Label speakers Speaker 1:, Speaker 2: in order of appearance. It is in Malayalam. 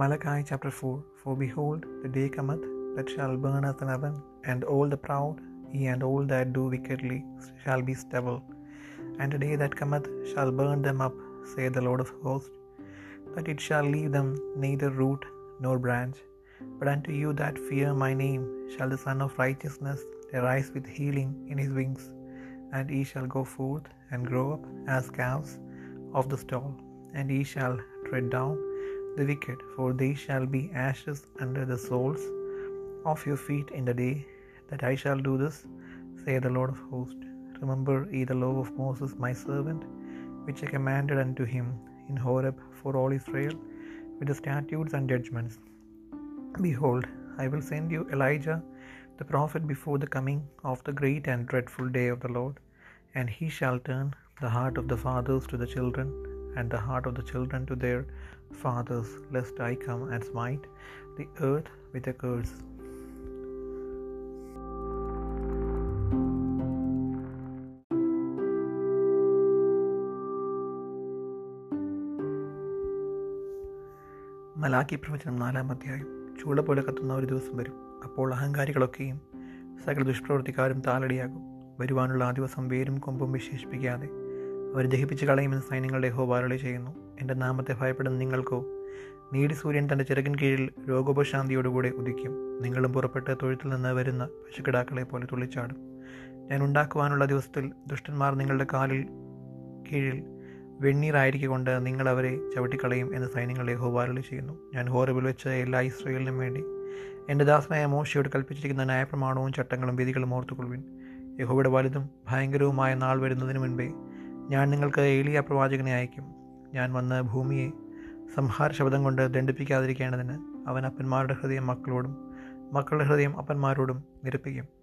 Speaker 1: Malachi chapter 4 For behold, the day cometh that shall burn as an oven, and all the proud, yea, and all that do wickedly, shall be stubble. And the day that cometh shall burn them up, saith the Lord of hosts, that it shall leave them neither root nor branch. But unto you that fear my name shall the Son of Righteousness arise with healing in his wings, and he shall go forth and grow up as calves of the stall, and he shall tread down the wicked, for they shall be ashes under the soles of your feet in the day that I shall do this, saith the Lord of hosts. Remember ye the law of Moses my servant, which I commanded unto him in Horeb for all Israel, with the statutes and judgments. Behold, I will send you Elijah the prophet before the coming of the great and dreadful day of the Lord, and he shall turn the heart of the fathers to the children, and the heart of the children to their fathers, lest I come and smite the earth with a curse. Malachi പ്രവചനം നാലാം അധ്യായം. ചൂള പോലെ കത്തുന്ന ഒരു ദിവസം വരും. അപ്പോൾ അഹങ്കാരികളൊക്കെയും സകല ദുഷ്പ്രവൃത്തിക്കാരും താലടിയാകും. വരുവാനുള്ള ആ ദിവസം വേരും കൊമ്പും വിശേഷിപ്പിക്കാതെ. അവർ ദഹിപ്പിച്ച് കളയുമെന്ന് സൈന്യങ്ങളുടെ ഹോബാരളി ചെയ്യുന്നു. എന്റെ നാമത്തെ ഭയപ്പെടുന്ന നിങ്ങൾക്കോ നീടി സൂര്യൻ തന്റെ ചിറകിൻ കീഴിൽ രോഗോപശാന്തിയോടുകൂടെ ഉദിക്കും. നിങ്ങളും പുറപ്പെട്ട് തൊഴുത്തിൽ നിന്ന് വരുന്ന പശുക്കിടാക്കളെ പോലെ തുള്ളിച്ചാടും. ഞാൻ ഉണ്ടാക്കുവാനുള്ള ദിവസത്തിൽ ദുഷ്ടന്മാർ നിങ്ങളുടെ കാലിൽ കീഴിൽ വെണ്ണീറായിരിക്കൊണ്ട് നിങ്ങൾ അവരെ ചവിട്ടിക്കളയും എന്ന് സൈന്യങ്ങളെ ഹോബാരളി ചെയ്യുന്നു. ഞാൻ ഹോറബിൽ വെച്ച എല്ലാ ഇസ്രയേലിനും വേണ്ടി എന്റെ ദാസനായ മോശയോട് കൽപ്പിച്ചിരിക്കുന്ന ന്യായപ്രമാണവും ചട്ടങ്ങളും വിധികളും ഓർത്തുകൊള്ളുവിൻ. യഹോയുടെ വലുതും ഭയങ്കരവുമായ നാൾ വരുന്നതിന് മുൻപേ ഞാൻ നിങ്ങൾക്ക് ഏലിയ പ്രവാചകനെ അയക്കും. ഞാൻ വന്ന് ഭൂമിയെ സംഹാര ശബ്ദം കൊണ്ട് ദണ്ഡിപ്പിക്കാതിരിക്കേണ്ടതിന് അവൻ അപ്പന്മാരുടെ ഹൃദയം മക്കളോടും മക്കളുടെ ഹൃദയം അപ്പന്മാരോടും നിരപ്പിക്കും.